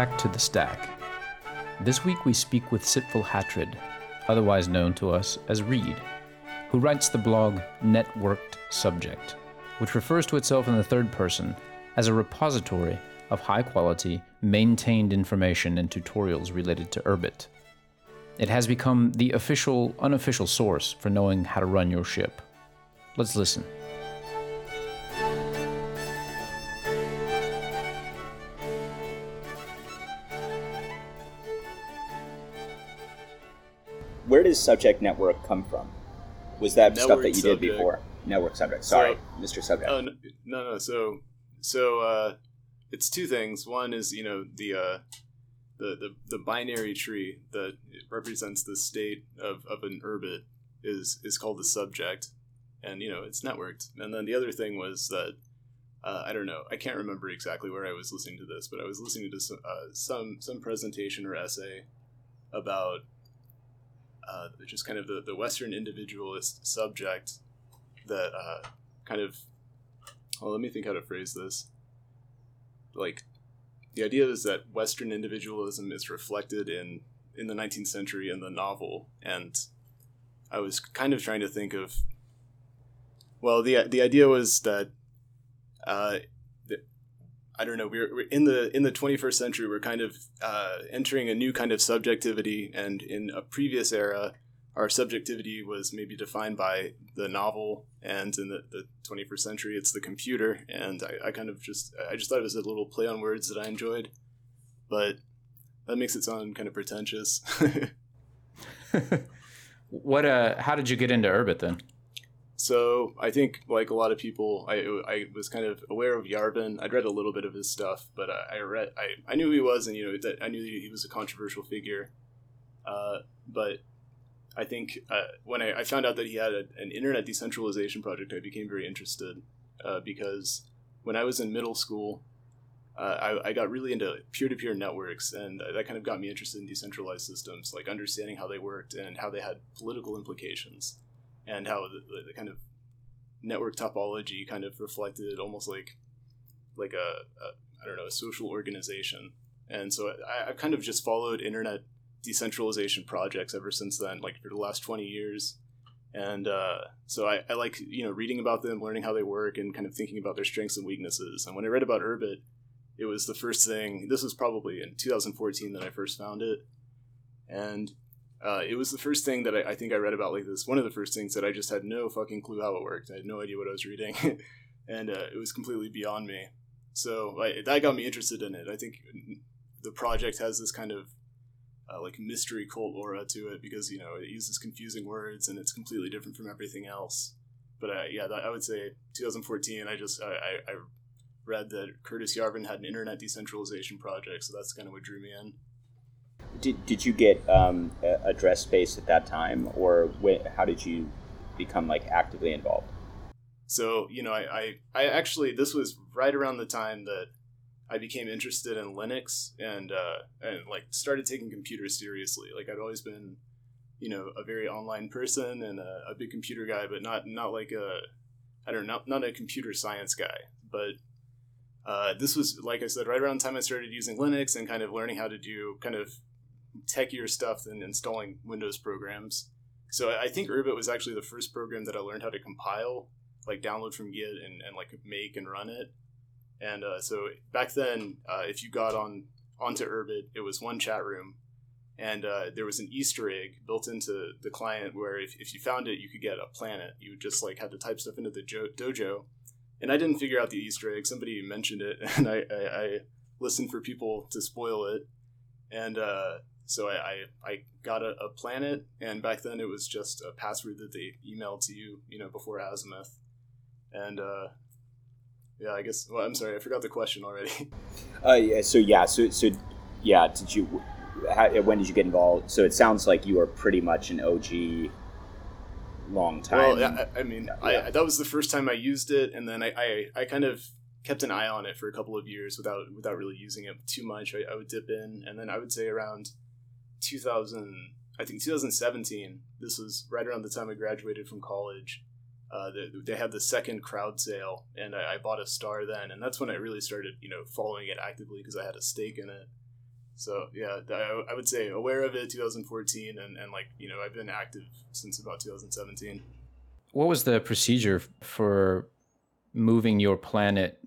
Back to The Stack. This week we speak with Sitful Hatred, otherwise known to us as Reid, who writes the blog Networked Subject, which refers to itself in the third person as a repository of high quality, maintained information and tutorials related to Urbit. It has become the official, unofficial source for knowing how to run your ship. Let's listen. Does subject network come from? Was that stuff that you subject. did before? Network subject. So- Sorry, Mr. Subject. Oh no, no, no. So, so uh, it's two things. One is you know the uh, the the the binary tree that represents the state of of an Urbit is is called the subject, and you know it's networked. And then the other thing was that. Uh, I don't know. I can't remember exactly where I was listening to this, but I was listening to some uh, some, some presentation or essay about uh, just kind of the, the Western individualist subject that uh, kind of well let me think how to phrase this. Like the idea is that western individualism is reflected in in the 19th century in the novel and i was kind of trying to think of well the the idea was that uh I don't know. We're, we're in the in the 21st century. We're kind of uh, entering a new kind of subjectivity, and in a previous era, our subjectivity was maybe defined by the novel and in the, the 21st century it's the computer and I, I kind of just i just thought it was a little play on words that i enjoyed but that makes it sound kind of pretentious what uh how did you get into Urbit then? So i think like a lot of people i, I was kind of aware of yarvin. I'd read a little bit of his stuff but i, I read I, I knew who he was and you know that i knew he was a controversial figure. Uh, but I think uh, when I, I found out that he had a, an internet decentralization project, I became very interested uh, because when I was in middle school, uh, I, I got really into peer-to-peer networks, and that kind of got me interested in decentralized systems, like understanding how they worked and how they had political implications, and how the, the, kind of network topology kind of reflected almost like like a, a I don't know a social organization. And so I, I've kind of just followed internet decentralization projects ever since then, like for the last 20 years. And uh, so I, I like, you know, reading about them, learning how they work, and kind of thinking about their strengths and weaknesses. And when I read about Urbit, it was the first thing, this was probably in 2014 that I first found it. And uh, it was the first thing that I, I think I read about like this. One of the first things that I just had no fucking clue how it worked. I had no idea what I was reading. and uh, it was completely beyond me. So I, that got me interested in it. I think the project has this kind of uh, like mystery cult aura to it because you know it uses confusing words and it's completely different from everything else. But uh, yeah, that, I would say 2014. I just I, I, I read that Curtis Yarvin had an internet decentralization project, so that's kind of what drew me in. Did, did you get um, space at that time, or wh- how did you become like actively involved? So you know, I, I I actually this was right around the time that I became interested in Linux and uh, and like started taking computers seriously. Like I'd always been, you know, a very online person and a, a big computer guy, but not not like a I don't know, not, not a computer science guy. But uh, this was like I said, right around the time I started using Linux and kind of learning how to do kind of techier stuff than installing Windows programs. So I think Urbit was actually the first program that I learned how to compile, like download from Git and, and like make and run it. And uh, so back then, uh, if you got on onto Urbit, it was one chat room, and uh, there was an Easter egg built into the client where if, if you found it, you could get a planet. You just like had to type stuff into the jo- dojo, and I didn't figure out the Easter egg. Somebody mentioned it, and I, I, I listened for people to spoil it, and uh, so I, I, I got a, a planet, and back then it was just a password that they emailed to you, you know, before Azimuth, and uh, yeah, I guess. Well, I'm sorry, I forgot the question already. Uh, yeah, so yeah, so so yeah, did you? How, when did you get involved? So it sounds like you are pretty much an OG, long time. Well, yeah, I, I mean, Yeah. I, that was the first time I used it, and then I, I, I kind of kept an eye on it for a couple of years without without really using it too much. I, I would dip in, and then I would say around 2000, I think 2017. This was right around the time I graduated from college. uh, they, they had the second crowd sale, and I, I, bought a star then, and that's when I really started, you know, following it actively because I had a stake in it. So yeah, I, I would say aware of it 2014, and, and like you know, I've been active since about 2017. What was the procedure for moving your planet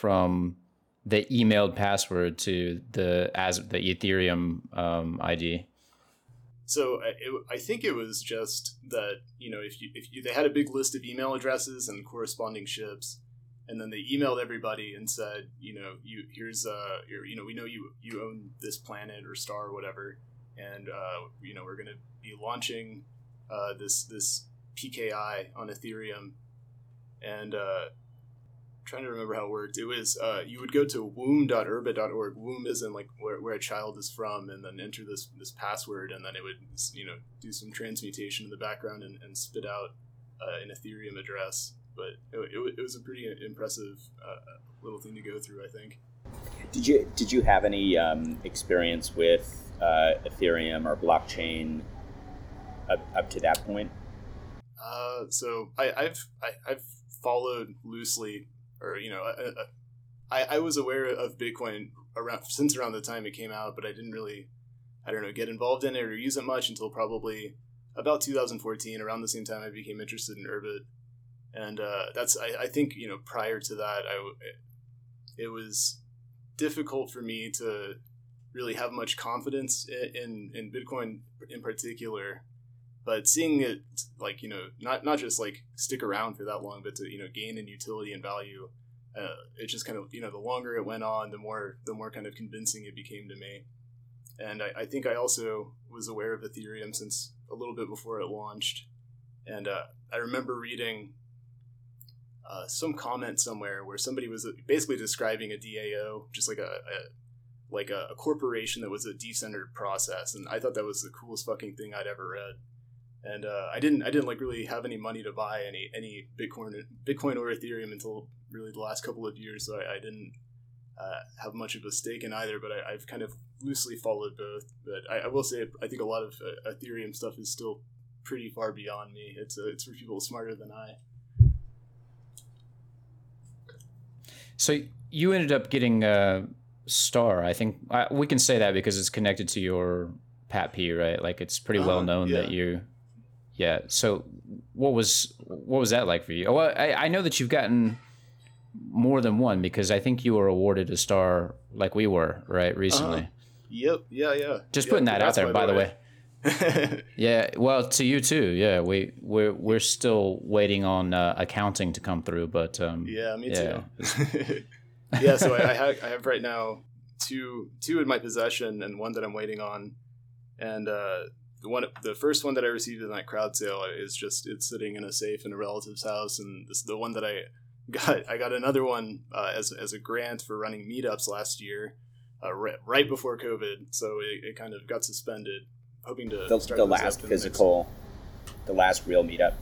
from the emailed password to the as the Ethereum um, ID? So it, I think it was just that you know if you if you, they had a big list of email addresses and corresponding ships, and then they emailed everybody and said you know you here's uh you know we know you you own this planet or star or whatever, and uh, you know we're gonna be launching uh, this this PKI on Ethereum, and uh, trying to remember how it worked. It was uh, you would go to womb.urbit.org. Womb is in like where, where a child is from, and then enter this this password, and then it would you know do some transmutation in the background and, and spit out uh, an Ethereum address. But it, it, it was a pretty impressive uh, little thing to go through, I think. Did you did you have any um, experience with uh, Ethereum or blockchain up, up to that point? Uh, so I, I've have i have followed loosely or you know, I, I was aware of Bitcoin around since around the time it came out, but I didn't really, I don't know, get involved in it or use it much until probably about 2014. Around the same time, I became interested in Urbit, and uh, that's I, I think you know prior to that, I it was difficult for me to really have much confidence in, in, in Bitcoin in particular but seeing it like you know not not just like stick around for that long but to you know gain in utility and value uh, it just kind of you know the longer it went on the more the more kind of convincing it became to me. And I, I think i also was aware of ethereum since a little bit before it launched. And uh, i remember reading uh, some comment somewhere where somebody was basically describing a dao just like a, a like a, a corporation that was a decentered process. And i thought that was the coolest fucking thing i'd ever read and uh, I didn't I didn't like really have any money to buy any any Bitcoin Bitcoin or Ethereum until really the last couple of years, so I, I didn't uh, have much of a stake in either. But I, have kind of loosely followed both. But I, I, will say I think a lot of uh, Ethereum stuff is still pretty far beyond me. It's uh, it's for people smarter than I. So you ended up getting a star. I think we can say that because it's connected to your Pat P, right? Like it's pretty well uh-huh. known yeah. that you yeah. So what was what was that like for you? Oh, I, I know that you've gotten more than one because I think you were awarded a star like we were right recently. Uh-huh. Yep. Yeah. Yeah. Just yeah, putting that out there, by, by the way. way. yeah. Well, to you too. Yeah. We we're we're still waiting on uh, accounting to come through, but um, yeah, me yeah. too. yeah. So I, I have I have right now two two in my possession and one that I'm waiting on, and uh, the one the first one that I received in that crowd sale is just it's sitting in a safe in a relative's house, and this the one that I got. I got another one uh, as as a grant for running meetups last year, uh, right, right before COVID. So it, it, kind of got suspended. Hoping to the, the last physical, the, the last real meetup.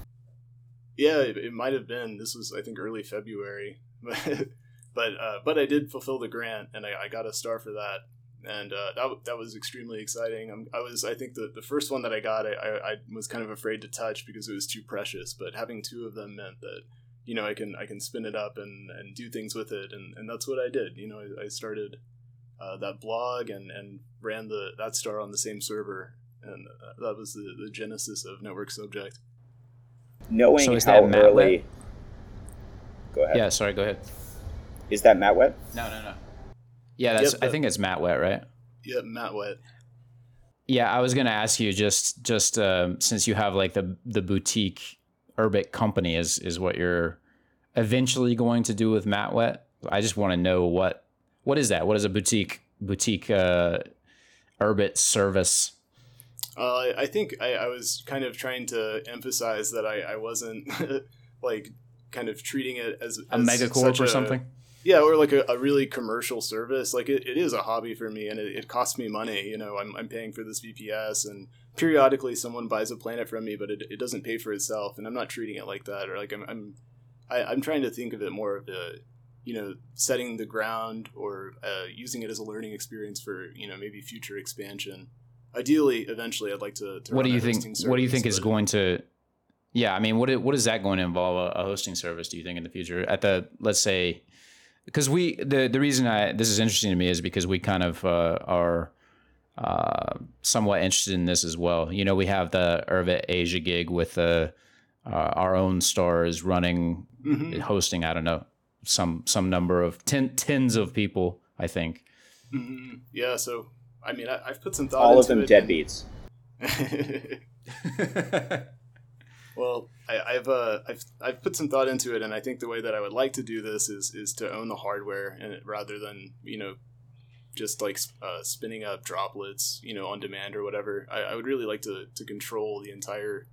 Yeah, it, it might have been. This was I think early February, but but uh, but I did fulfill the grant, and I, I got a star for that and uh, that that was extremely exciting. I'm, i was I think the, the first one that I got I, I, I, was kind of afraid to touch because it was too precious, but having two of them meant that you know I can I can spin it up and, and do things with it, and, and that's what I did. You know I, I started uh, that blog and, and ran the that star on the same server, and uh, that was the, the genesis of Network Subject. Knowing so is how that early. Go ahead. Yeah, sorry. Go ahead. Is that Matt Wet? No, no, no. Yeah, that's. Yep, I think it's Matt Wet, right? Yeah, Matt Wet. Yeah, I was gonna ask you just just uh, since you have like the the boutique Urbit company is is what you're eventually going to do with Matt Wet. I just want to know what what is that? What is a boutique boutique uh, Urbit service? Uh, I think I, I was kind of trying to emphasize that I, I wasn't like kind of treating it as, as a megacorp or something yeah or like a, a really commercial service. Like it, it is a hobby for me and it, it costs me money you know? I'm, I'm paying for this vps and periodically someone buys a planet from me but it, it doesn't pay for itself and i'm not treating it like that or like i'm i'm I, am i am trying to think of it more of a you know setting the ground or uh, using it as a learning experience for you know maybe future expansion. Ideally eventually i'd like to, to what do you think what do you think is going to Yeah, I mean, what what is that going to involve a hosting service? Do you think in the future? At the let's say because we the the reason I this is interesting to me is because we kind of uh, are uh, somewhat interested in this as well. You know, we have the Urbit Asia gig with the uh, our own stars running mm-hmm. hosting. I don't know some some number of ten, tens of people. I think. Mm-hmm. Yeah. So I mean, I, have put some thought. All of them deadbeats. well, I, have uh, I've I've put some thought into it, and I think the way that I would like to do this is is to own the hardware, and rather than you know just like uh, spinning up droplets, you know, on demand or whatever. I, I would really like to, to control the entire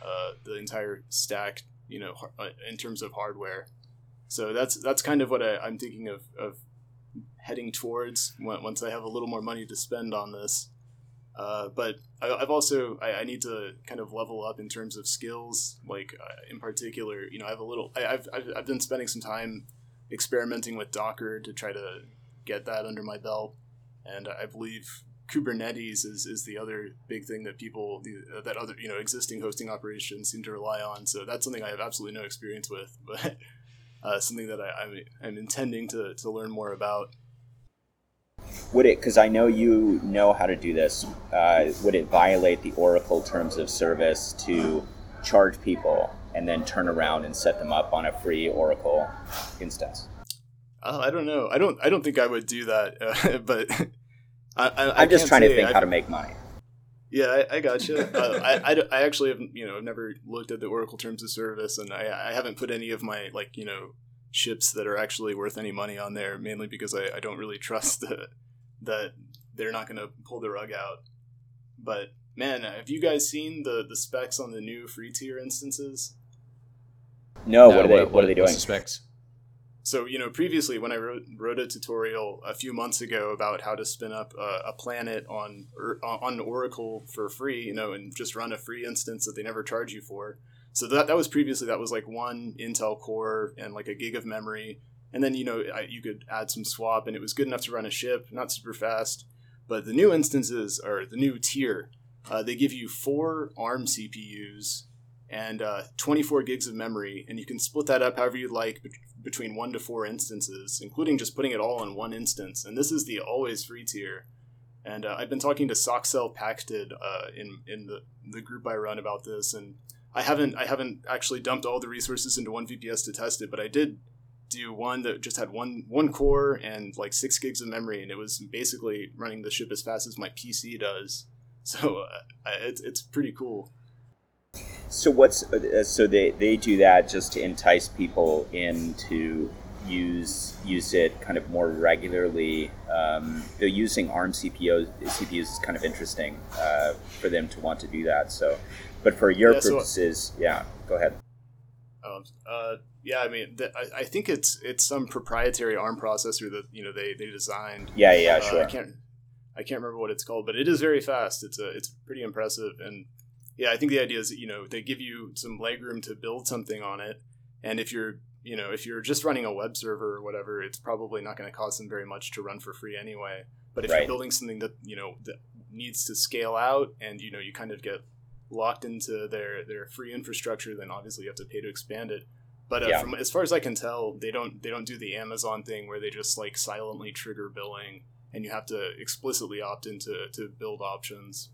uh, the entire stack, you know, uh, in terms of hardware. So that's that's kind of what I, am thinking of, of heading towards once I have a little more money to spend on this. Uh, but I, have also I, I, need to kind of level up in terms of skills. Like uh, in particular, you know, I have a little. I, have I've I've been spending some time experimenting with Docker to try to get that under my belt. And I believe Kubernetes is, is the other big thing that people that other you know existing hosting operations seem to rely on. So that's something I have absolutely no experience with, but uh, something that I, I'm, I'm intending to, to learn more about. Would it? Because I know you know how to do this. Uh, would it violate the Oracle terms of service to charge people and then turn around and set them up on a free Oracle instance? Uh, I don't know. I don't. I don't think I would do that. Uh, but I, am just trying to think I've, how to make money. Yeah, I, I got you. uh, I, I, I, actually have you know I've never looked at the Oracle terms of service, and I, I haven't put any of my like you know ships that are actually worth any money on there, mainly because I, I don't really trust the, that they're not going to pull the rug out. But man, have you guys seen the the specs on the new free tier instances? No, no what are they? What, what are they doing? The specs? So, you know, previously when I wrote, wrote a tutorial a few months ago about how to spin up a, a planet on er, on Oracle for free, you know, and just run a free instance that they never charge you for. So that that was previously that was like one Intel core and like a gig of memory, and then you know I, you could add some swap, and it was good enough to run a ship, not super fast. But the new instances or the new tier, uh, they give you four ARM CPUs and uh, 24 gigs of memory, and you can split that up however you like between one to four instances, including just putting it all in one instance. And this is the always free tier. And uh, I've been talking to Soxcell Pacted uh, in in the, the group I run about this, and I haven't I haven't actually dumped all the resources into one VPS to test it, but I did do one that just had one one core and like six gigs of memory, and it was basically running the ship as fast as my PC does. So uh, it's it's pretty cool. So what's uh, so they they do that just to entice people in to use use it kind of more regularly. Um, they're using ARM CPUs. CPUs is kind of interesting uh, for them to want to do that. So, but for your yeah, purposes, so, yeah, go ahead. Um, uh, yeah, I mean, th- I, I, think it's it's some proprietary ARM processor that you know they, they designed. Yeah, yeah, uh, sure. I can't I can't remember what it's called, but it is very fast. It's a it's pretty impressive, and yeah, I think the idea is you know they give you some legroom to build something on it, and if you're you know if you're just running a web server or whatever, it's probably not going to cost them very much to run for free anyway. But if right. you're building something that you know that needs to scale out, and you know you kind of get locked into their their free infrastructure, then obviously you have to pay to expand it. But uh, yeah. from as far as I can tell, they don't they don't do the Amazon thing where they just like silently trigger billing, and you have to explicitly opt into to build options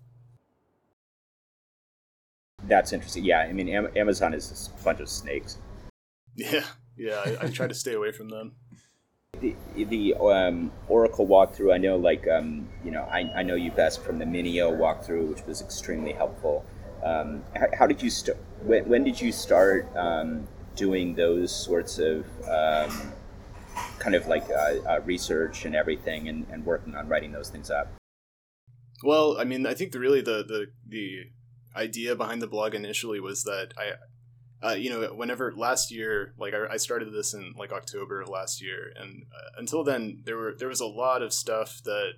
that's interesting. Yeah, I mean, Amazon is a bunch of snakes. Yeah, yeah, I, I try to stay away from them. The, the um, Oracle walkthrough, I know, like, um, you know, I, I know you best from the Minio walkthrough, which was extremely helpful. Um, how, how, did you start? When, when, did you start um, doing those sorts of um, kind of like uh, uh, research and everything, and, and working on writing those things up? Well, I mean, I think the really the the the idea behind the blog initially was that I, uh, you know, whenever last year, like I, I, started this in like October of last year, and uh, until then, there were there was a lot of stuff that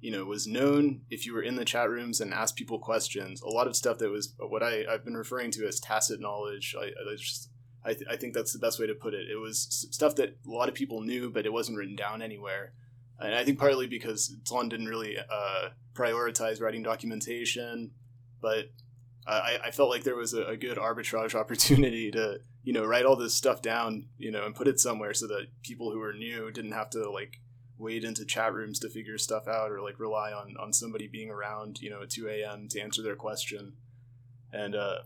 you know was known if you were in the chat rooms and asked people questions. A lot of stuff that was what I I've been referring to as tacit knowledge. I, I just I, th- I think that's the best way to put it. It was stuff that a lot of people knew, but it wasn't written down anywhere. And I think partly because Tlon didn't really uh, prioritize writing documentation, but I, I felt like there was a, a, good arbitrage opportunity to you know write all this stuff down you know and put it somewhere so that people who are new didn't have to like wade into chat rooms to figure stuff out or like rely on on somebody being around you know at 2 a.m to answer their question and uh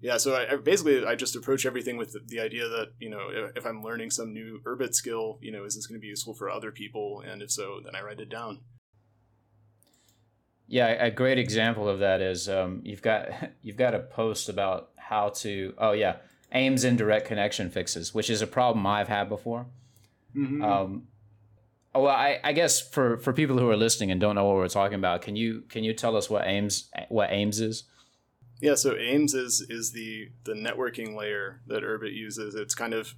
yeah so I, I basically i just approach everything with the, the, idea that you know if, if i'm learning some new urbit skill you know is this going to be useful for other people and if so then i write it down yeah, a great example of that is um, you've got you've got a post about how to oh yeah Ames indirect connection fixes, which is a problem I've had before. Mm-hmm. Um, well, I, I guess for, for people who are listening and don't know what we're talking about, can you can you tell us what Ames what Ames is? Yeah, so Ames is is the the networking layer that Urbit uses. It's kind of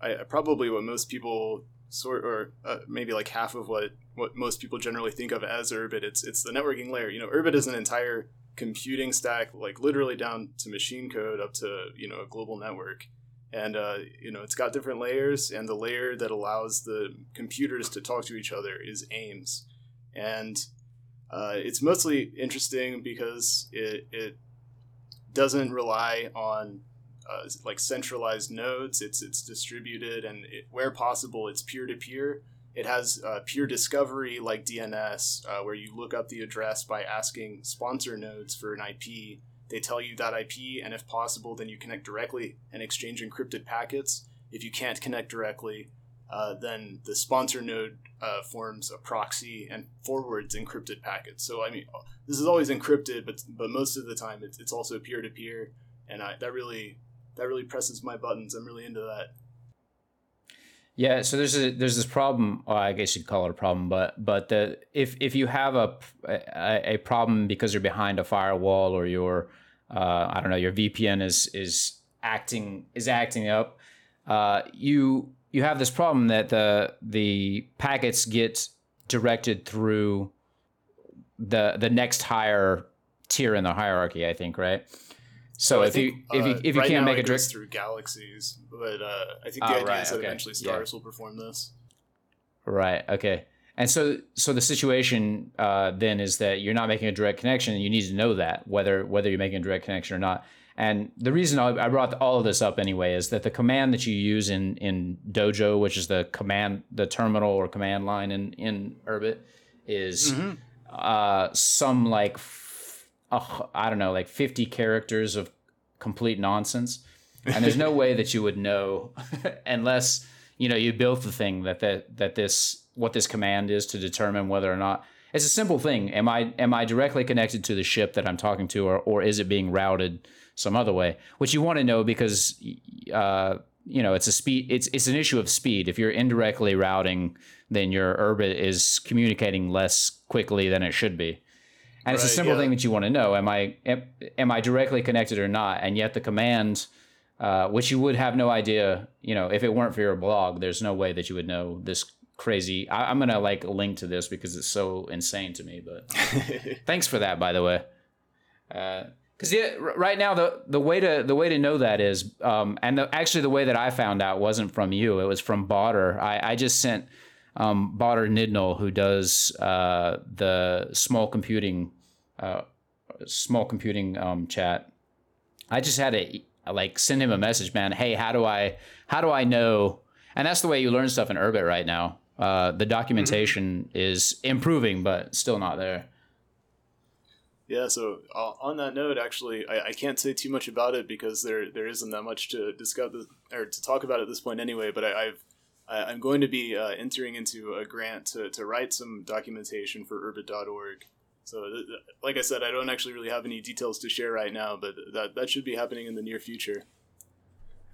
I, probably what most people sort or uh, maybe like half of what what most people generally think of as Urbit. It's it's the networking layer. You know, Urbit is an entire computing stack, like literally down to machine code up to you know a global network. And uh, you know it's got different layers, and the layer that allows the computers to talk to each other is Ames, and uh, it's mostly interesting because it, it doesn't rely on uh, like centralized nodes. It's it's distributed, and it, where possible, it's peer to peer. It has uh, peer discovery like DNS, uh, where you look up the address by asking sponsor nodes for an IP. They tell you that IP, and if possible, then you connect directly and exchange encrypted packets. If you can't connect directly, uh, then the sponsor node uh, forms a proxy and forwards encrypted packets. So I mean, this is always encrypted, but but most of the time it's, it's also peer to peer, and I, that really that really presses my buttons. I'm really into that. Yeah, so there's a there's this problem. Well, I guess you'd call it a problem, but but the if if you have a a, a problem because you're behind a firewall or your uh, I don't know your VPN is is acting is acting up, uh, you you have this problem that the the packets get directed through the the next higher tier in the hierarchy. I think right. So, if, think, you, if you if you right can't make a drift through galaxies, but uh, I think the oh, idea right, is that okay. eventually stars yeah. will perform this. Right. Okay. And so so the situation uh, then is that you're not making a direct connection, and you need to know that whether whether you're making a direct connection or not. And the reason I brought all of this up anyway is that the command that you use in in Dojo, which is the command the terminal or command line in in Urbit, is mm-hmm. uh, some like uh, I don't know, like 50 characters of complete nonsense. And there's no way that you would know unless, you know, you built the thing that, that, that this, what this command is to determine whether or not it's a simple thing. Am I, am I directly connected to the ship that I'm talking to, or, or is it being routed some other way? Which you want to know because, uh, you know, it's a speed, it's, it's an issue of speed. If you're indirectly routing, then your Urbit is communicating less quickly than it should be and right, it's a simple yeah. thing that you want to know am i am, am, i directly connected or not and yet the command uh, which you would have no idea you know if it weren't for your blog there's no way that you would know this crazy I, am gonna like link to this because it's so insane to me but thanks for that by the way because uh, yeah, right now the the way to the way to know that is, um, and the, actually the way that I found out wasn't from you. It was from Botter. I, I just sent um, Botter Nidnal, who does uh, the small computing, uh, small computing um, chat. I just had to like send him a message, man. Hey, how do I, how do I know? And that's the way you learn stuff in Urbit right now. Uh, the documentation mm-hmm. is improving, but still not there. Yeah, so uh, on that note, actually, I, I, can't say too much about it because there there isn't that much to discuss or to talk about at this point anyway. But I, have I'm going to be uh, entering into a grant to, to write some documentation for urbit.org. So, th- th- like I said, I don't actually really have any details to share right now, but that, that should be happening in the near future.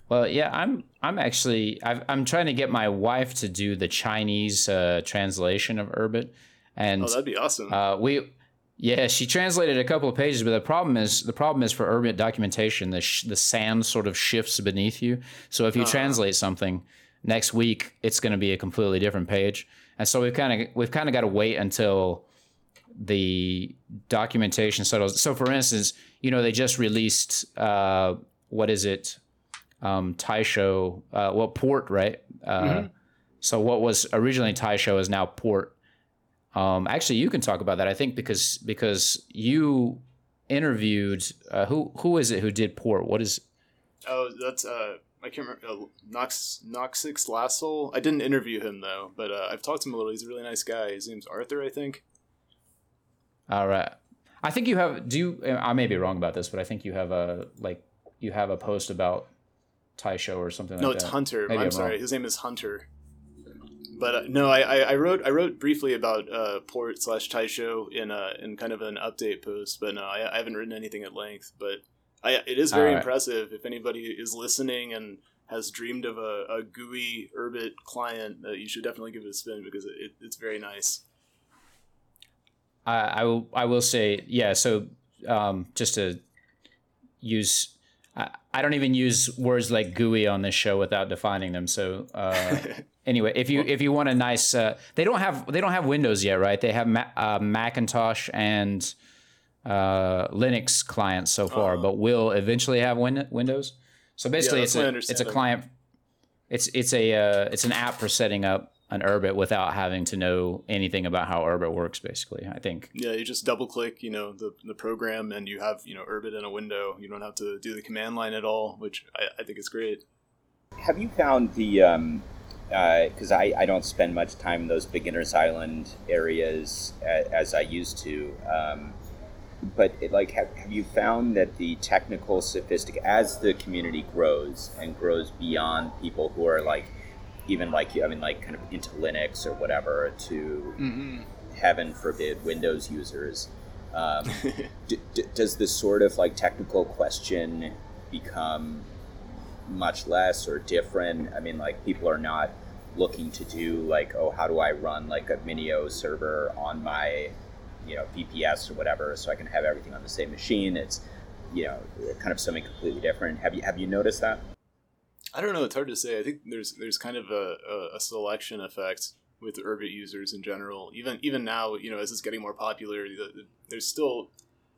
Well, yeah, I'm I'm actually i am trying to get my wife to do the Chinese uh, translation of Urbit, and oh, that'd be awesome. Uh, we, yeah, she translated a couple of pages, but the problem is the problem is for Urbit documentation, the sh- the sand sort of shifts beneath you. So if you uh-huh. translate something, next week it's going to be a completely different page and so we've kind of we've kind of got to wait until the documentation settles so for instance you know they just released uh, what is it um, taisho uh, well port right uh, mm-hmm. so what was originally taisho is now port um, actually you can talk about that i think because because you interviewed uh, who who is it who did port? What is Oh, that's uh, I can't remember. Uh, Nox Nocsyx Lassul. I didn't interview him though, but uh, I've talked to him a little. He's a really nice guy. His name's Arthur, I think. all right? I think you have. Do you? I may be wrong about this, but I think you have a like you have a post about Taisho or something No, like it's that. Hunter. Maybe I'm, I'm sorry. His name is Hunter. But uh, no, I, I, I wrote I wrote briefly about uh, port slash Taisho in uh, in kind of an update post, but no, I, I haven't written anything at length. But I, it is very Alright. impressive. If anybody is listening and has dreamed of a, a GUI Urbit client, uh, you should definitely give it a spin because it, it's very nice. I, I will. I will say, yeah. So, um, just to use, I, don't even use words like GUI on this show without defining them. So, uh, anyway, if you if you want a nice, uh, they don't have they don't have Windows yet, right? They have Ma- uh, Macintosh and uh, Linux clients so far, Oh. but will eventually have win- Windows. So basically, that's it's a it's a client. It's it's a uh, it's an app for setting up an Urbit without having to know anything about how Urbit works. Basically, I think. Yeah, you just double click, you know, the, the program, and you have you know Urbit in a window. You don't have to do the command line at all, which I, I think is great. Have you found the um, because I, I don't spend much time in those beginners island areas as, as I used to. Um, but it, like, have, have you found that the technical sophistic as the community grows and grows beyond people who are like, even like I mean, like kind of into Linux or whatever, to Mm-hmm. heaven forbid Windows users. Um, d- d- does this sort of like technical question become much less or different? I mean, like people are not looking to do like, oh, how do I run like a Minio server on my, you know, VPS or whatever, so I can have everything on the same machine. It's, you know, kind of something completely different. Have you have you noticed that? I don't know. It's hard to say. I think there's there's kind of a, a, a selection effect with Urbit users in general. Even even now, you know, as it's getting more popular, the, the, there's still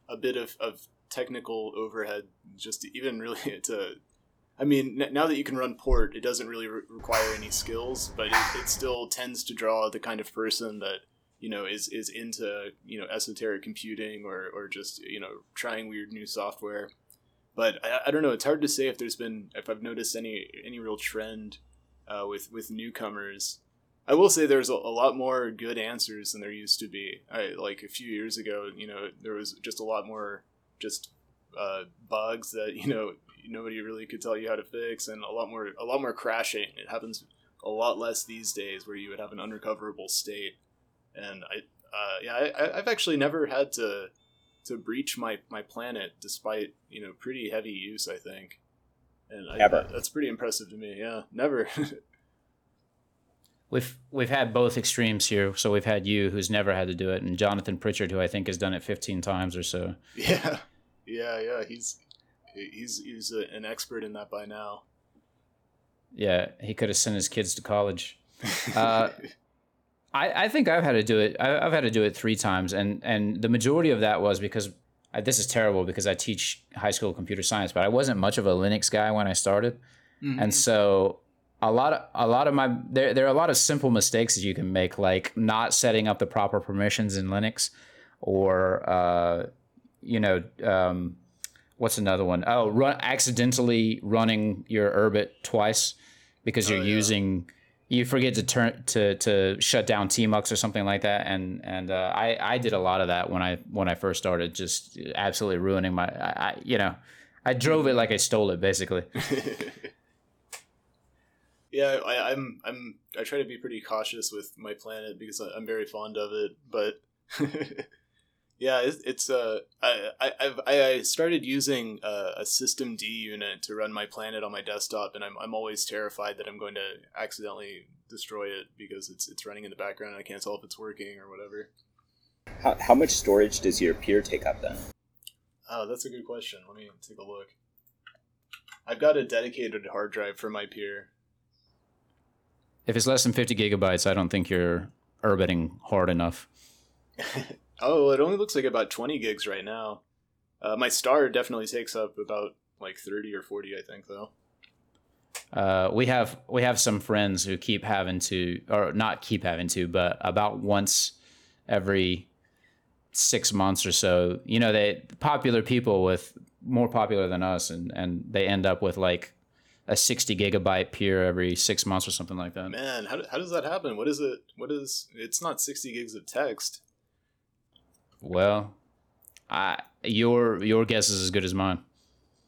a bit of, of technical overhead. Just to even really to, I mean, n- now that you can run port, it doesn't really re- require any skills, but it, it still tends to draw the kind of person that you know is is into you know esoteric computing or or just you know trying weird new software but I, I don't know. It's hard to say if there's been if I've noticed any any real trend uh, with with newcomers. I will say there's a, a lot more good answers than there used to be. I like a few years ago, you know, there was just a lot more just uh, bugs that you know nobody really could tell you how to fix, and a lot more a lot more crashing. It happens a lot less these days, where you would have an unrecoverable state. And I, uh, yeah, I, I've actually never had to to breach my my planet despite you know pretty heavy use i think. And I, that's pretty impressive to me yeah. Never. We've we've had both extremes here. So we've had you, who's never had to do it, and Jonathan Pritchard, who I think has done it 15 times or so. yeah. Yeah yeah. He's he's he's a, an expert in that by now. Yeah, he could have sent his kids to college. Uh, I, I think I've had to do it. I, I've had to do it three times, and and the majority of that was because I, this is terrible because I teach high school computer science, but I wasn't much of a Linux guy when I started, and so a lot of a lot of my there there are a lot of simple mistakes that you can make, like not setting up the proper permissions in Linux, or uh, you know. Um, What's another one? Oh, run accidentally running your Urbit twice because you're Oh, yeah. using you forget to turn to to shut down tmux or something like that. And and uh, i i did a lot of that when i when i first started just absolutely ruining my i, I you know i drove it like i stole it basically. Yeah I, i'm i'm i try to be pretty cautious with my planet because I- i'm very fond of it but yeah it's, it's uh I, I I've, I I started using uh, a systemd unit to run my planet on my desktop, and I'm, I'm always terrified that I'm going to accidentally destroy it because it's it's running in the background and I can't tell if it's working or whatever. How, how much storage does your pier take up then? Oh, that's a good question. Let me take a look. I've got a dedicated hard drive for my pier. if it's less than 50 gigabytes i don't think you're orbiting hard enough Oh, it only looks like about 20 gigs right now. Uh, my star definitely takes up about like 30 or 40, I think, though. uh, we have we have some friends who keep having to or not keep having to but about once every six months or so, you know, they popular people with more popular than us, and and they end up with like a 60 gigabyte pier every six months or something like that. Man, how, how does that happen? What is it? What is? It's not 60 gigs of text. Well, I your your guess is as good as mine.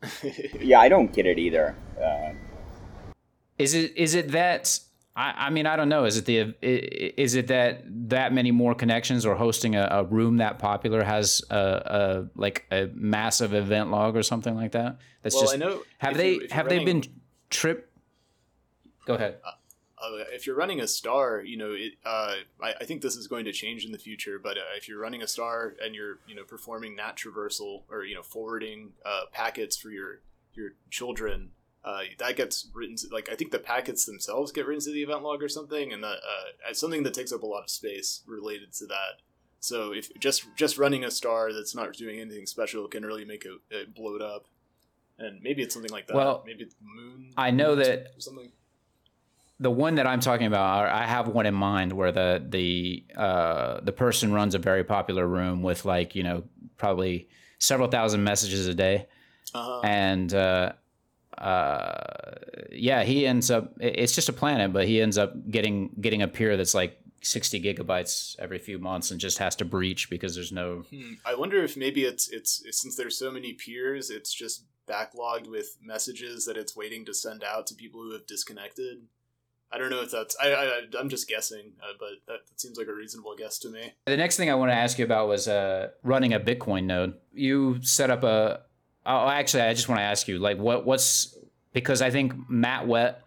yeah, I don't get it either. Uh, is it is it that I, I mean I don't know is it the is it that that many more connections or hosting a, a room that popular has a, a, like a massive event log or something like that? That's well, just I know have they have running, they been trip? Go ahead. Uh, Uh, if you're running a star, you know, it, uh, I, I, think this is going to change in the future. But uh, if you're running a star and you're, you know, performing NAT traversal or you know forwarding uh, packets for your your children, uh, that gets written. To, like I think the packets themselves get written to the event log or something, and that uh, something that takes up a lot of space related to that. So if just just running a star that's not doing anything special can really make it, it blow up, and maybe it's something like that. Well, maybe it's moon. I know that something the one that I'm talking about, I have one in mind where the the uh, the person runs a very popular room with like you know probably several thousand messages a day, uh-huh. and uh, uh, yeah, he ends up. It's just a planet, but he ends up getting getting a pier that's like 60 gigabytes every few months and just has to breach because there's no. Hmm. I wonder if maybe it's it's since there's so many peers, it's just backlogged with messages that it's waiting to send out to people who have disconnected. I don't know if that's I, I I'm just guessing, uh, but that, that, seems like a reasonable guess to me. The next thing I want to ask you about was uh, running a Bitcoin node. You set up a. Oh, actually, I just want to ask you, like, what what's because I think Matt Wet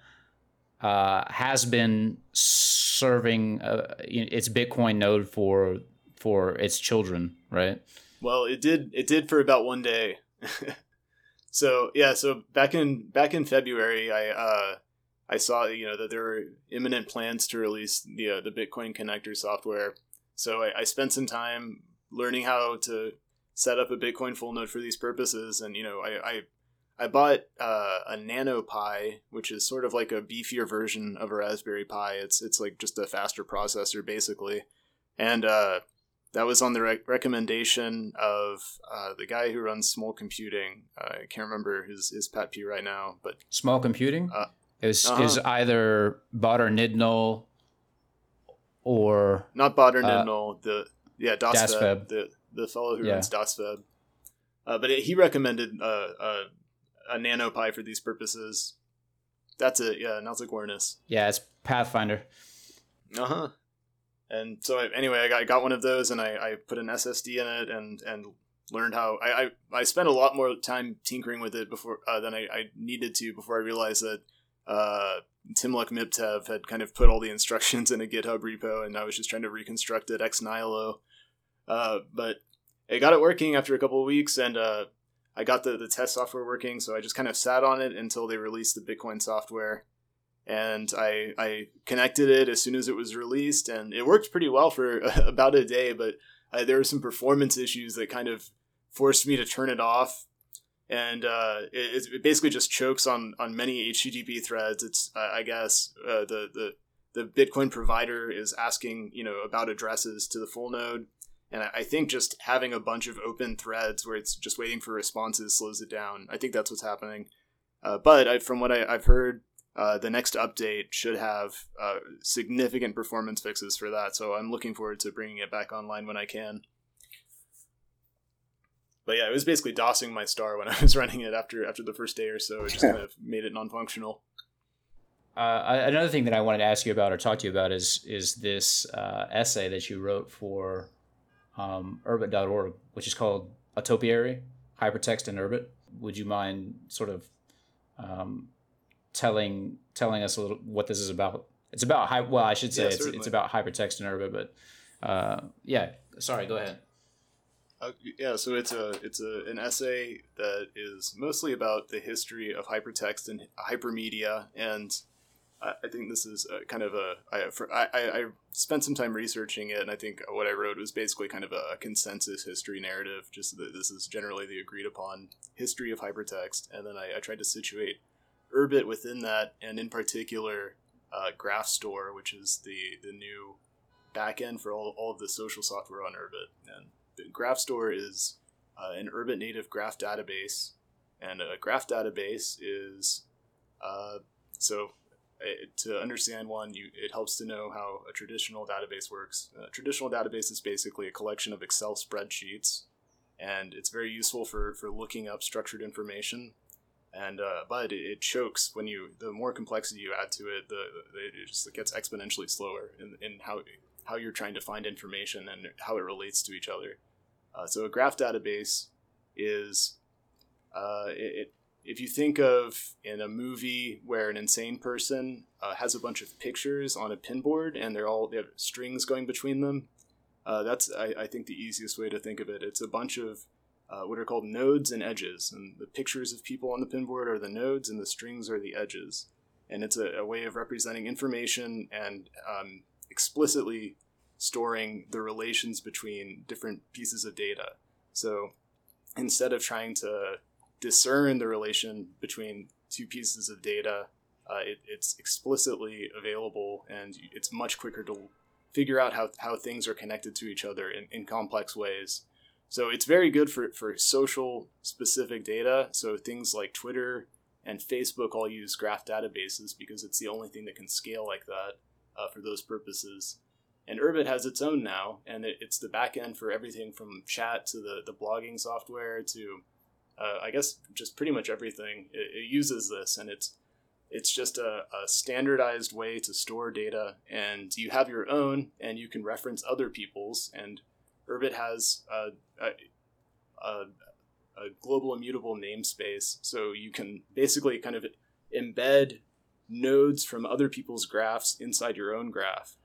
uh, has been serving uh, its Bitcoin node for for its children, right? Well, it did it did for about one day. so yeah, so back in back in February, I uh, I saw you know that there were imminent plans to release the uh, the Bitcoin connector software. So I, I, spent some time learning how to set up a Bitcoin full node for these purposes, and you know I I, I bought uh, a Nano Pi, which is sort of like a beefier version of a Raspberry Pi. It's it's like just a faster processor basically, and uh, that was on the re- recommendation of uh, the guy who runs Small Computing. I can't remember his his pet peeve right now, but Small Computing. Uh, is uh-huh. is either Badr Nidnal or not Badr Nidnal, uh, the yeah DasFeb, the the fellow who yeah. runs DasFeb. Uh, but it, he recommended uh, uh, a NanoPi for these purposes. That's it, yeah, Nautic Awareness. Yeah, it's Pathfinder. Uh huh. And so I, anyway, I got, I got one of those, and I, I put an SSD in it, and and learned how I, I, I spent a lot more time tinkering with it before uh, than I, I needed to before I realized that uh, Timluc Miptev had kind of put all the instructions in a GitHub repo, and I was just trying to reconstruct it ex nihilo. Uh, but I got it working after a couple of weeks, and uh, I got the, the test software working, so I just kind of sat on it until they released the Bitcoin software. And I, I connected it as soon as it was released, and it worked pretty well for about a day, but uh, there were some performance issues that kind of forced me to turn it off and uh, it, it, basically just chokes on on many HTTP threads. It's uh, I guess uh, the the the Bitcoin provider is asking you know about addresses to the full node, and I, I think just having a bunch of open threads where it's just waiting for responses slows it down. I think that's what's happening. Uh, but I, from what I, have heard, uh, the next update should have uh, significant performance fixes for that. So I'm looking forward to bringing it back online when I can but yeah, it was basically DOSing my star when I was running it after after the first day or so. It just kind of made it non-functional. Uh, another thing that I wanted to ask you about or talk to you about is is this uh, essay that you wrote for um, Urbit.org, which is called A Topiary, Hypertext in Urbit. Would you mind sort of um, telling telling us a little what this is about? It's about well, I should say yeah, it's, it's about hypertext in Urbit, but uh, yeah. Sorry, go ahead. Uh, yeah, so it's a it's a an essay that is mostly about the history of hypertext and hypermedia, and I, I think this is kind of a I, for, I I spent some time researching it, and I think what I wrote was basically kind of a consensus history narrative, just that this is generally the agreed upon history of hypertext, and then I, I tried to situate Urbit within that, and in particular, uh, Graphstore, which is the the new backend for all, all of the social software on Urbit, and GraphStore is uh, an Urbit native graph database, and a graph database is uh, so uh, to understand one, you it helps to know how a traditional database works. A traditional database is basically a collection of Excel spreadsheets, and it's very useful for for looking up structured information. And uh, but it, it, chokes when you the more complexity you add to it, the it just gets exponentially slower in, in how how you're trying to find information and how it relates to each other. Uh, so a graph database is uh, it, if you think of in a movie where an insane person uh, has a bunch of pictures on a pinboard and they're all they have strings going between them, uh, that's I, I, think the easiest way to think of it. It's a bunch of uh, what are called nodes and edges, and the pictures of people on the pinboard are the nodes and the strings are the edges, and it's a, a way of representing information and um, explicitly storing the relations between different pieces of data. So instead of trying to discern the relation between two pieces of data, uh, it, it's explicitly available and it's much quicker to figure out how, how things are connected to each other in, in complex ways. So it's very good for, for social specific data. So things like Twitter and Facebook all use graph databases because it's the only thing that can scale like that uh, for those purposes. And Urbit has its own now, and it, it's the backend for everything from chat to the, the blogging software to uh, I guess just pretty much everything it, it uses this, and it's it's just a, a, standardized way to store data, and you have your own, and you can reference other people's. And Urbit has a, a, a, a global immutable namespace, so you can basically kind of embed nodes from other people's graphs inside your own graph.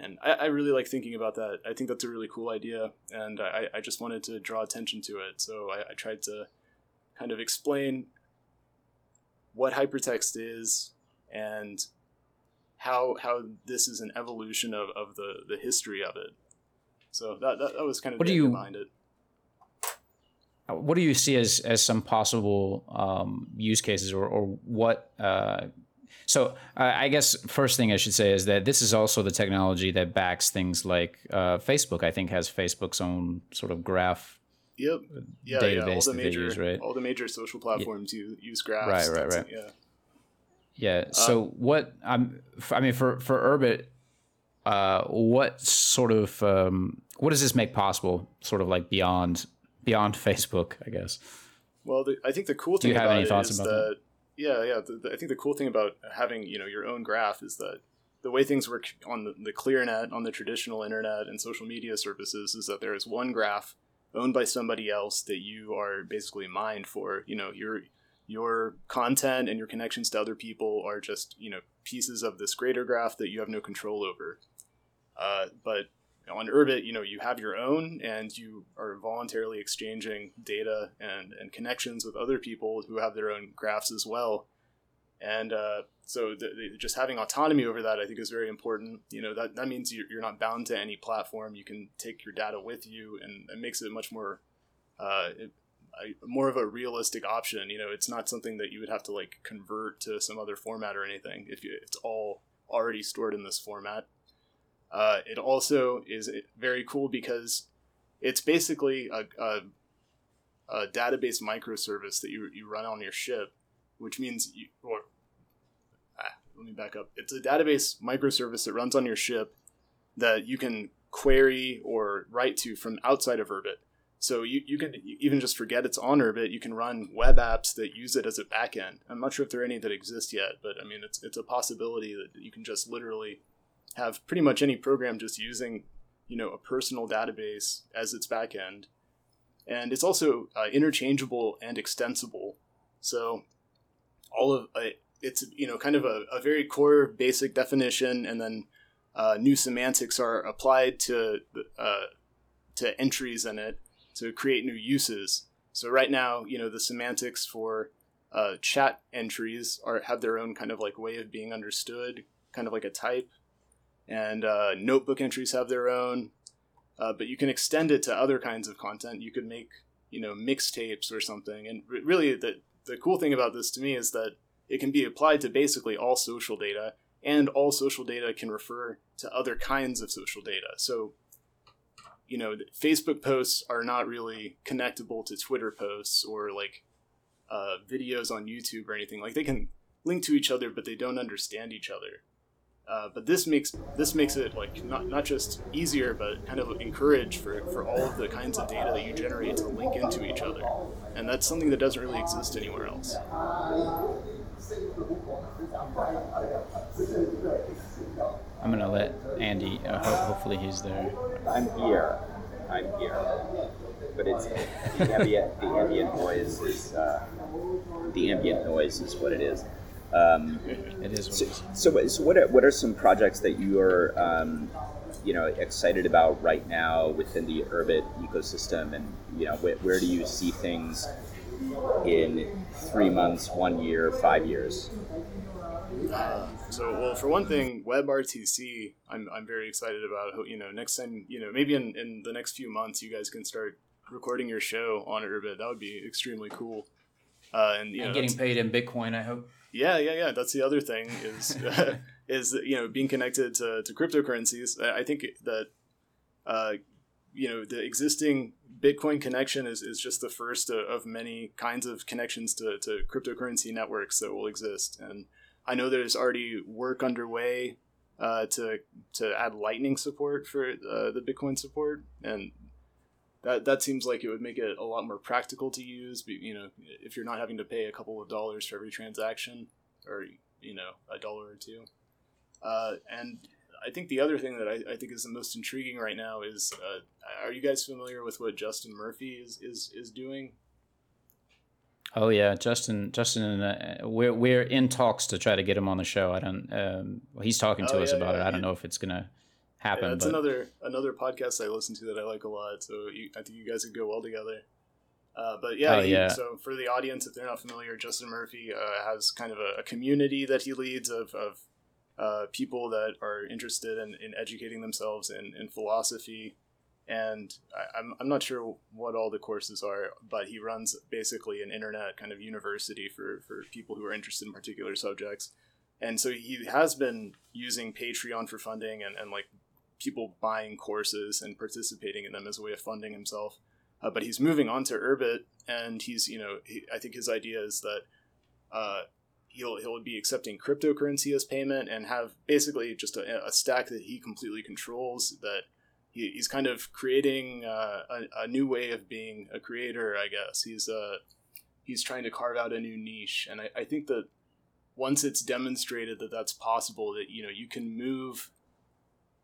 And I, I, really like thinking about that. I think that's a really cool idea, and I, I just wanted to draw attention to it. So I, I tried to kind of explain what hypertext is and how how this is an evolution of, of the, the history of it. So that, that, that was kind of what do you, behind it. What do you see as, as some possible um, use cases or, or what? Uh, so uh, I guess first thing I should say is that this is also the technology that backs things like uh, Facebook. I think has Facebook's own sort of graph Yep. Yeah, database yeah. All the major, use, right? All the major social platforms yeah. use, graphs. Right, right, right. Yeah. Yeah. So um, what I'm, I mean, for for Urbit, uh, what sort of um, what does this make possible? Sort of like beyond beyond Facebook, I guess. Well, the, I think the cool thing about it is about that, that, yeah, yeah. The, the, I think the cool thing about having you know your own graph is that the way things work on the, the ClearNet, on the traditional internet and social media services is that there is one graph owned by somebody else that you are basically mined for. You know, your your content and your connections to other people are just you know pieces of this greater graph that you have no control over. Uh, but on Urbit, you know, you have your own, and you are voluntarily exchanging data and and connections with other people who have their own graphs as well. And uh, so the, the, just having autonomy over that, I think, is very important. You know, that, that means you're, you're not bound to any platform. You can take your data with you, and it makes it much more, uh, it, more of a realistic option. You know, it's not something that you would have to like convert to some other format or anything. If you, it's all already stored in this format. Uh, it also is very cool because it's basically a, a, a database microservice that you, you run on your ship, which means you, or let me back up. It's a database microservice that runs on your ship that you can query or write to from outside of Urbit. So you, you can even just forget it's on Urbit. You can run web apps that use it as a backend. I'm not sure if there are any that exist yet, but I mean, it's, it's a possibility that you can just literally have pretty much any program just using, you know, a personal database as its backend. And it's also uh, interchangeable and extensible. So all of uh, it's you know kind of a, a very core basic definition, and then uh, new semantics are applied to uh, to entries in it to create new uses. So right now, you know, the semantics for uh, chat entries are have their own kind of like way of being understood, kind of like a type, and uh, notebook entries have their own. Uh, but you can extend it to other kinds of content. You could make you know mixtapes or something. And really, the the cool thing about this to me is that it can be applied to basically all social data, and all social data can refer to other kinds of social data. So you know, Facebook posts are not really connectable to Twitter posts or like uh, videos on YouTube or anything. Like they can link to each other, but they don't understand each other. Uh, but this makes this makes it like not, not just easier, but kind of encourage for, for all of the kinds of data that you generate to link into each other, and that's something that doesn't really exist anywhere else. I'm gonna let Andy. Uh, ho- hopefully he's there. I'm here. I'm here. But it's the ambient, the ambient noise is uh, the ambient noise is what it is. Um, It is what so, it is. so, so what are, what are some projects that you are um, you know excited about right now within the Urbit ecosystem, and you know where, where do you see things in three months, one year, five years? So, well, for one thing, WebRTC, I'm, I'm very excited about. You know, next time, you know, maybe in, in the next few months, you guys can start recording your show on Urbit. That would be extremely cool. Uh, and you know, And getting paid in Bitcoin, I hope. Yeah, yeah, yeah. That's the other thing is is you know being connected to, to cryptocurrencies. I I think that uh, you know the existing Bitcoin connection is, is just the first of, of many kinds of connections to, to cryptocurrency networks that will exist. And I know there's already work underway uh, to to add Lightning support for uh, the Bitcoin support, and that that seems like it would make it a lot more practical to use. But, you know, if you're not having to pay a couple of dollars for every transaction, or you know, a dollar or two. Uh, and I think the other thing that I, I think is the most intriguing right now is: uh, Are you guys familiar with what Justin Murphy is is is doing? Oh yeah, Justin. Justin, and uh, we're we're in talks to try to get him on the show. I don't. Um, well, he's talking to Oh, us yeah, about yeah, it. I don't know if it's gonna Yeah, happen. that's but another another podcast I listen to that I like a lot. So you, I think you guys would go well together. Uh, but yeah, Oh, he- yeah. so for the audience, if they're not familiar, Justin Murphy uh, has kind of a, a community that he leads of, of uh, people that are interested in, in educating themselves in, in philosophy. And I, I'm, I'm not sure what all the courses are, but he runs basically an internet kind of university for, for people who are interested in particular subjects. And so he has been using Patreon for funding and, and like people buying courses and participating in them as a way of funding himself. Uh, but he's moving on to Urbit, and he's you know he, I think his idea is that uh, he'll he'll be accepting cryptocurrency as payment and have basically just a, a stack that he completely controls. That he, he's kind of creating uh, a, a new way of being a creator. I guess he's uh he's trying to carve out a new niche, and I, I think that once it's demonstrated that that's possible, that you know you can move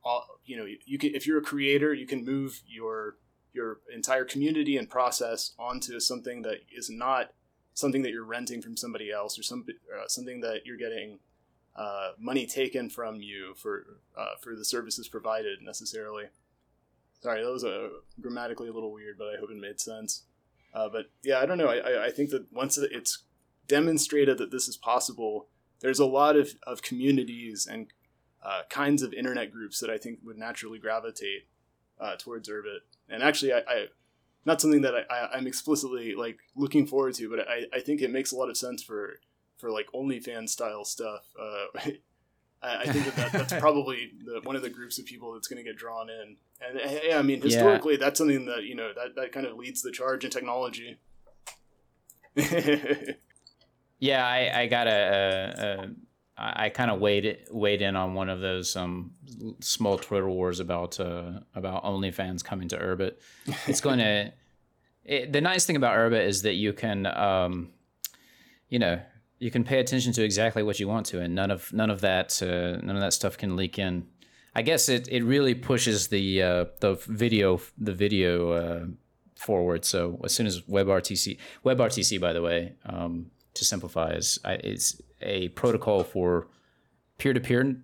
all, you know you can if you're a creator you can move your your entire community and process onto something that is not something that you're renting from somebody else or some uh, something that you're getting uh, money taken from you for uh, for the services provided necessarily. Sorry, that was a grammatically a little weird, but I hope it made sense. Uh, but yeah, I don't know. I, I, I think that once it's demonstrated that this is possible, there's a lot of, of communities and uh, kinds of internet groups that I think would naturally gravitate uh, towards Urbit. And actually, I, I not something that I, I, I'm explicitly like looking forward to, but I, I think it makes a lot of sense for for like OnlyFans style stuff. Uh, I, I think that, that that's probably the, one of the groups of people that's going to get drawn in. And uh, yeah, I mean, Yeah. historically, that's something that you know that, that kind of leads the charge in technology. yeah, I I got a. a, a I kind of weighed weighed in on one of those um, small Twitter wars about uh, about OnlyFans coming to Urbit. It's going to. It, the nice thing about Urbit is that you can, um, you know, you can pay attention to exactly what you want to, and none of none of that uh, none of that stuff can leak in. I guess it, it really pushes the uh, the video the video uh, forward. So as soon as WebRTC WebRTC by the way um, to simplify is I- is a protocol for peer to peer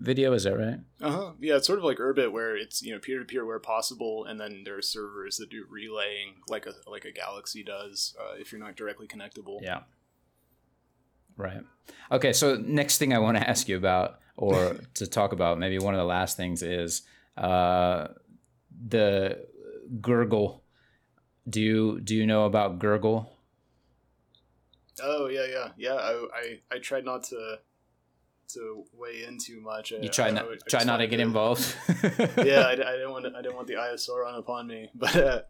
video. Is that right? Uh huh. Yeah, it's sort of like Urbit, where it's you know peer to peer where possible, and then there are servers that do relaying, like a like a Galaxy does, uh, if you're not directly connectable. Yeah. Right. Okay. So next thing I want to ask you about, or to talk about, maybe one of the last things is uh, the gurgle. Do you do you know about gurgle? Oh yeah, yeah, yeah. I I, I tried not to to weigh in too much. You try not try not to get involved. yeah, I, I, didn't want to, I didn't want the ISO run upon me, but uh,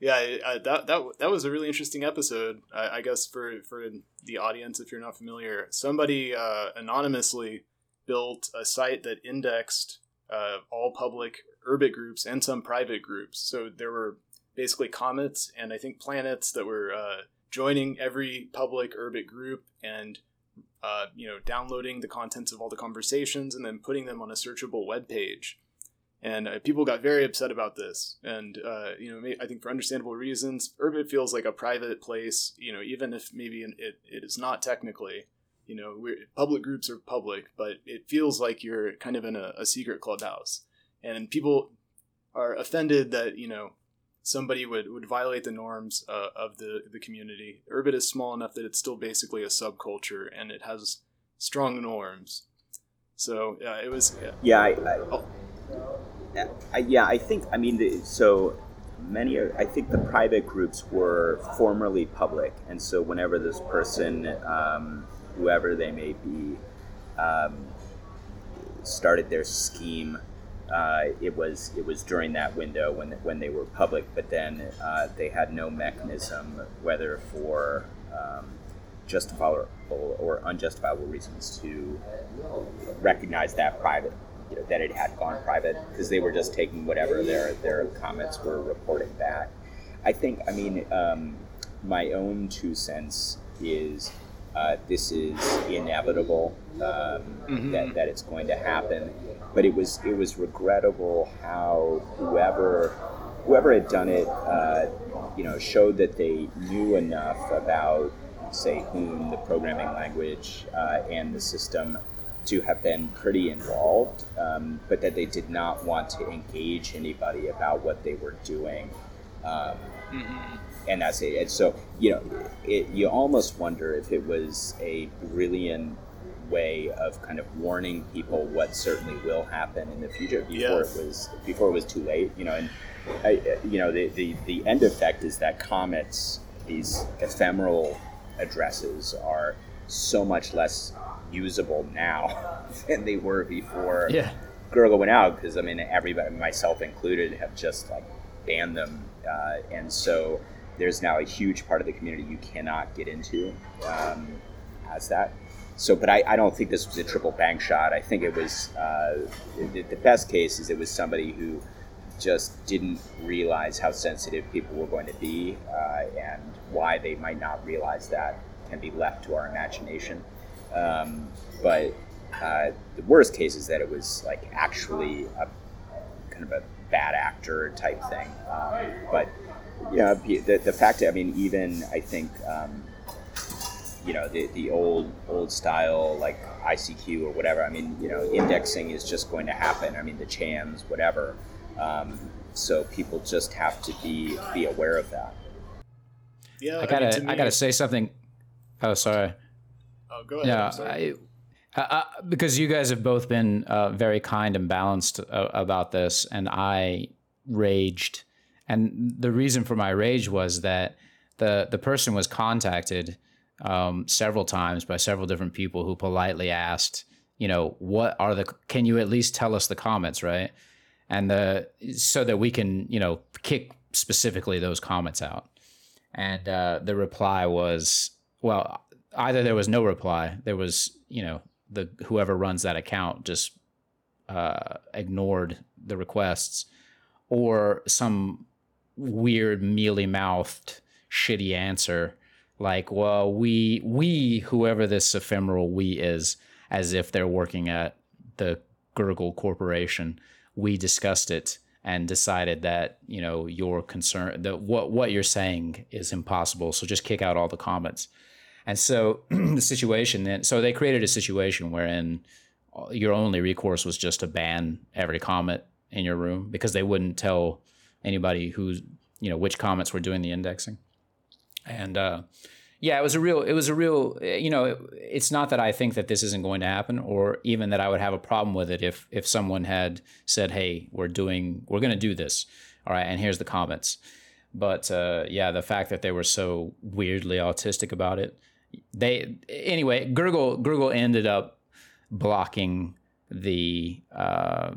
yeah, I, that that that was a really interesting episode. I, I, guess for for the audience, if you're not familiar, somebody uh, anonymously built a site that indexed uh, all public Urbit groups and some private groups. So there were basically comets and I think planets that were uh, joining every public Urbit group and uh, you know downloading the contents of all the conversations and then putting them on a searchable web page. And uh, people got very upset about this, and uh, you know, I think for understandable reasons, Urbit feels like a private place. You know, even if maybe it, it is not technically, you know, public groups are public, but it feels like you're kind of in a, a secret clubhouse, and people are offended that you know somebody would, would violate the norms uh, of the, the community. Urbit is small enough that it's still basically a subculture and it has strong norms. So yeah, it was. Yeah, yeah I, I, oh. I, yeah, I think. I mean, the, so many. I think the private groups were formerly public, and so whenever this person, um, whoever they may be, um, started their scheme uh, it was it was during that window when when they were public, but then uh, they had no mechanism, whether for um, justifiable or unjustifiable reasons, to recognize that private, you know, that it had gone private, because they were just taking whatever their their comets were reporting back. I think, I mean, um, my own two cents is uh, this is inevitable um, mm-hmm. that, that it's going to happen but it was it was regrettable how whoever whoever had done it, uh, you know, showed that they knew enough about, say, Hoon, the programming language, uh, and the system to have been pretty involved, um, but that they did not want to engage anybody about what they were doing. Um, mm-hmm. And that's it. And so, you know, it, you almost wonder if it was a brilliant way of kind of warning people what certainly will happen in the future before it was before it was too late. You know, and I, you know the, the the end effect is that comets, these ephemeral addresses, are so much less usable now than they were before. Yeah. Gurgle went out because I mean everybody, myself included, have just like banned them, uh, and so there's now a huge part of the community you cannot get into um, as that. So, but I, I don't think this was a triple bank shot. I think it was uh, the, the best case is it was somebody who just didn't realize how sensitive people were going to be uh, and why they might not realize that can be left to our imagination. Um, but uh, the worst case is that it was like actually a kind of a bad actor type thing. Um, but you know, the, the fact, I mean, even I think um, you know the, the old old style like ICQ or whatever. I mean, you know, indexing is just going to happen. I mean, the chams, whatever. Um, so people just have to be be aware of that. Yeah, I gotta I, mean, I gotta say something. Oh, sorry. Oh, go ahead. Yeah, I, uh, because you guys have both been uh, very kind and balanced uh, about this, and I raged, and the reason for my rage was that the the person was contacted um, several times by several different people who politely asked, you know, what are the? Can you at least tell us the comets, right? And the so that we can, you know, kick specifically those comets out. And uh, the reply was, well, either there was no reply, there was, you know, the whoever runs that account just uh, ignored the requests, or some weird mealy mouthed shitty answer like well we we whoever this ephemeral we is as if they're working at the gurgle corporation we discussed it and decided that you know your concern that what what you're saying is impossible. So just kick out all the comets. And so the situation then so they created a situation wherein uh, your only recourse was just to ban every comet in your room because they wouldn't tell anybody who's you know which comets were doing the indexing and uh, yeah, it was a real. It was a real. You know, it, it's not that I think that this isn't going to happen, or even that I would have a problem with it if if someone had said, "Hey, we're doing, we're going to do this," all right, and here's the comets. But uh, yeah, the fact that they were so weirdly autistic about it, they anyway. Gurgle, Gurgle ended up blocking the uh,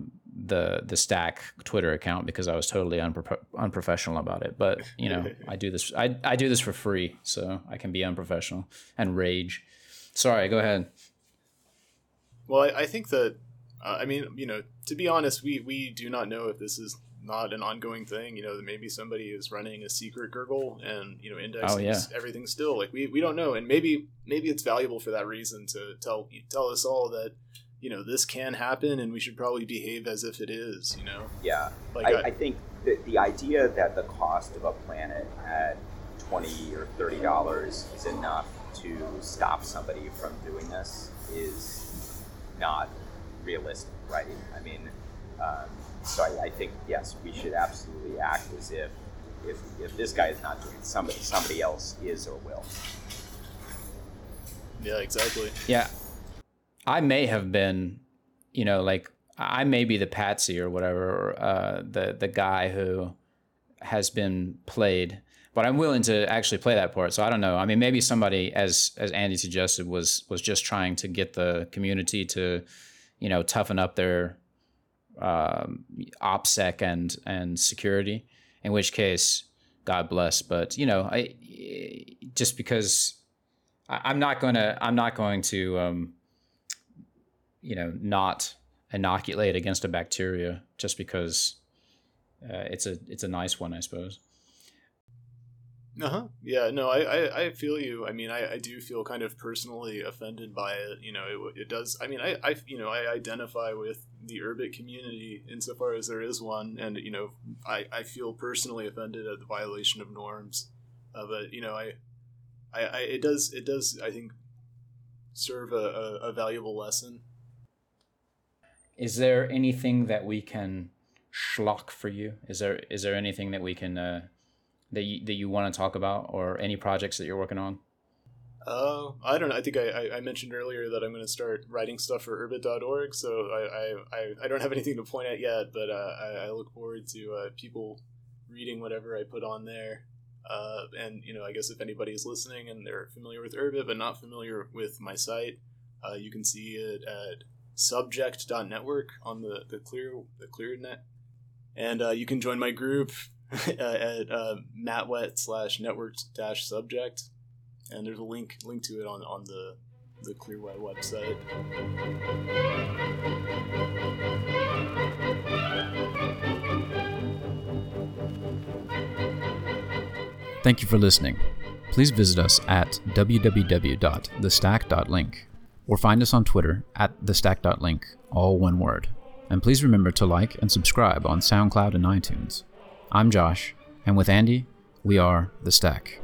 the the stack Twitter account because I was totally unpro- unprofessional about it. But you know, I do this I I do this for free, so I can be unprofessional and rage. Sorry, go ahead. Well, I, I think that uh, I mean, you know, to be honest, we we do not know if this is not an ongoing thing. You know, that maybe somebody is running a secret Gurgle and you know indexing Oh, yeah. everything still. Like we, we don't know, and maybe maybe it's valuable for that reason to tell tell us all that you know this can happen and we should probably behave as if it is. You know, Yeah, like I, I think that the idea that the cost of a planet at twenty or thirty dollars is enough to stop somebody from doing this is not realistic, right? I mean, um, so I, I think yes, we should absolutely act as if if if this guy is not doing it, somebody somebody else is or will. yeah, exactly. Yeah. I may have been, you know, like I may be the patsy or whatever, or, uh, the the guy who has been played, but I'm willing to actually play that part. So I don't know. I mean, maybe somebody, as as Andy suggested, was was just trying to get the community to, you know, toughen up their um, OPSEC and and security. In which case, God bless. But you know, I just because I, I'm not gonna I'm not going to um, you know not inoculate against a bacteria just because uh, it's a it's a nice one, I suppose. Uh huh. Yeah. No, I, I, I feel you. I mean, I, I do feel kind of personally offended by it. You know, it, it does. I mean, I, I, you know, I identify with the Urbit community insofar as there is one, and you know, I, I feel personally offended at the violation of norms. Uh, but you know, I, I, I, it does, it does. I think serve a, a, a valuable lesson. Is there anything that we can schlock for you? Is there is there anything that we can uh, that you, that you want to talk about, or any projects that you're working on? Uh, I don't know. I think I, I, mentioned earlier that I'm going to start writing stuff for urbit.org, so I, I, I, don't have anything to point at yet, but uh, I, I look forward to uh, people reading whatever I put on there. Uh, and, you know, I guess if anybody's listening and they're familiar with Urbit but not familiar with my site, uh, you can see it at subject.network on the, the clear the clearnet. And uh, you can join my group at uh, matwet slash network dash subject and there's a link link to it on on the the Clearway website. Thank you for listening. Please visit us at www.thestack.link or find us on Twitter at thestack.link, all one word. And please remember to like and subscribe on SoundCloud and iTunes. I'm Josh, and with Andy, we are The Stack.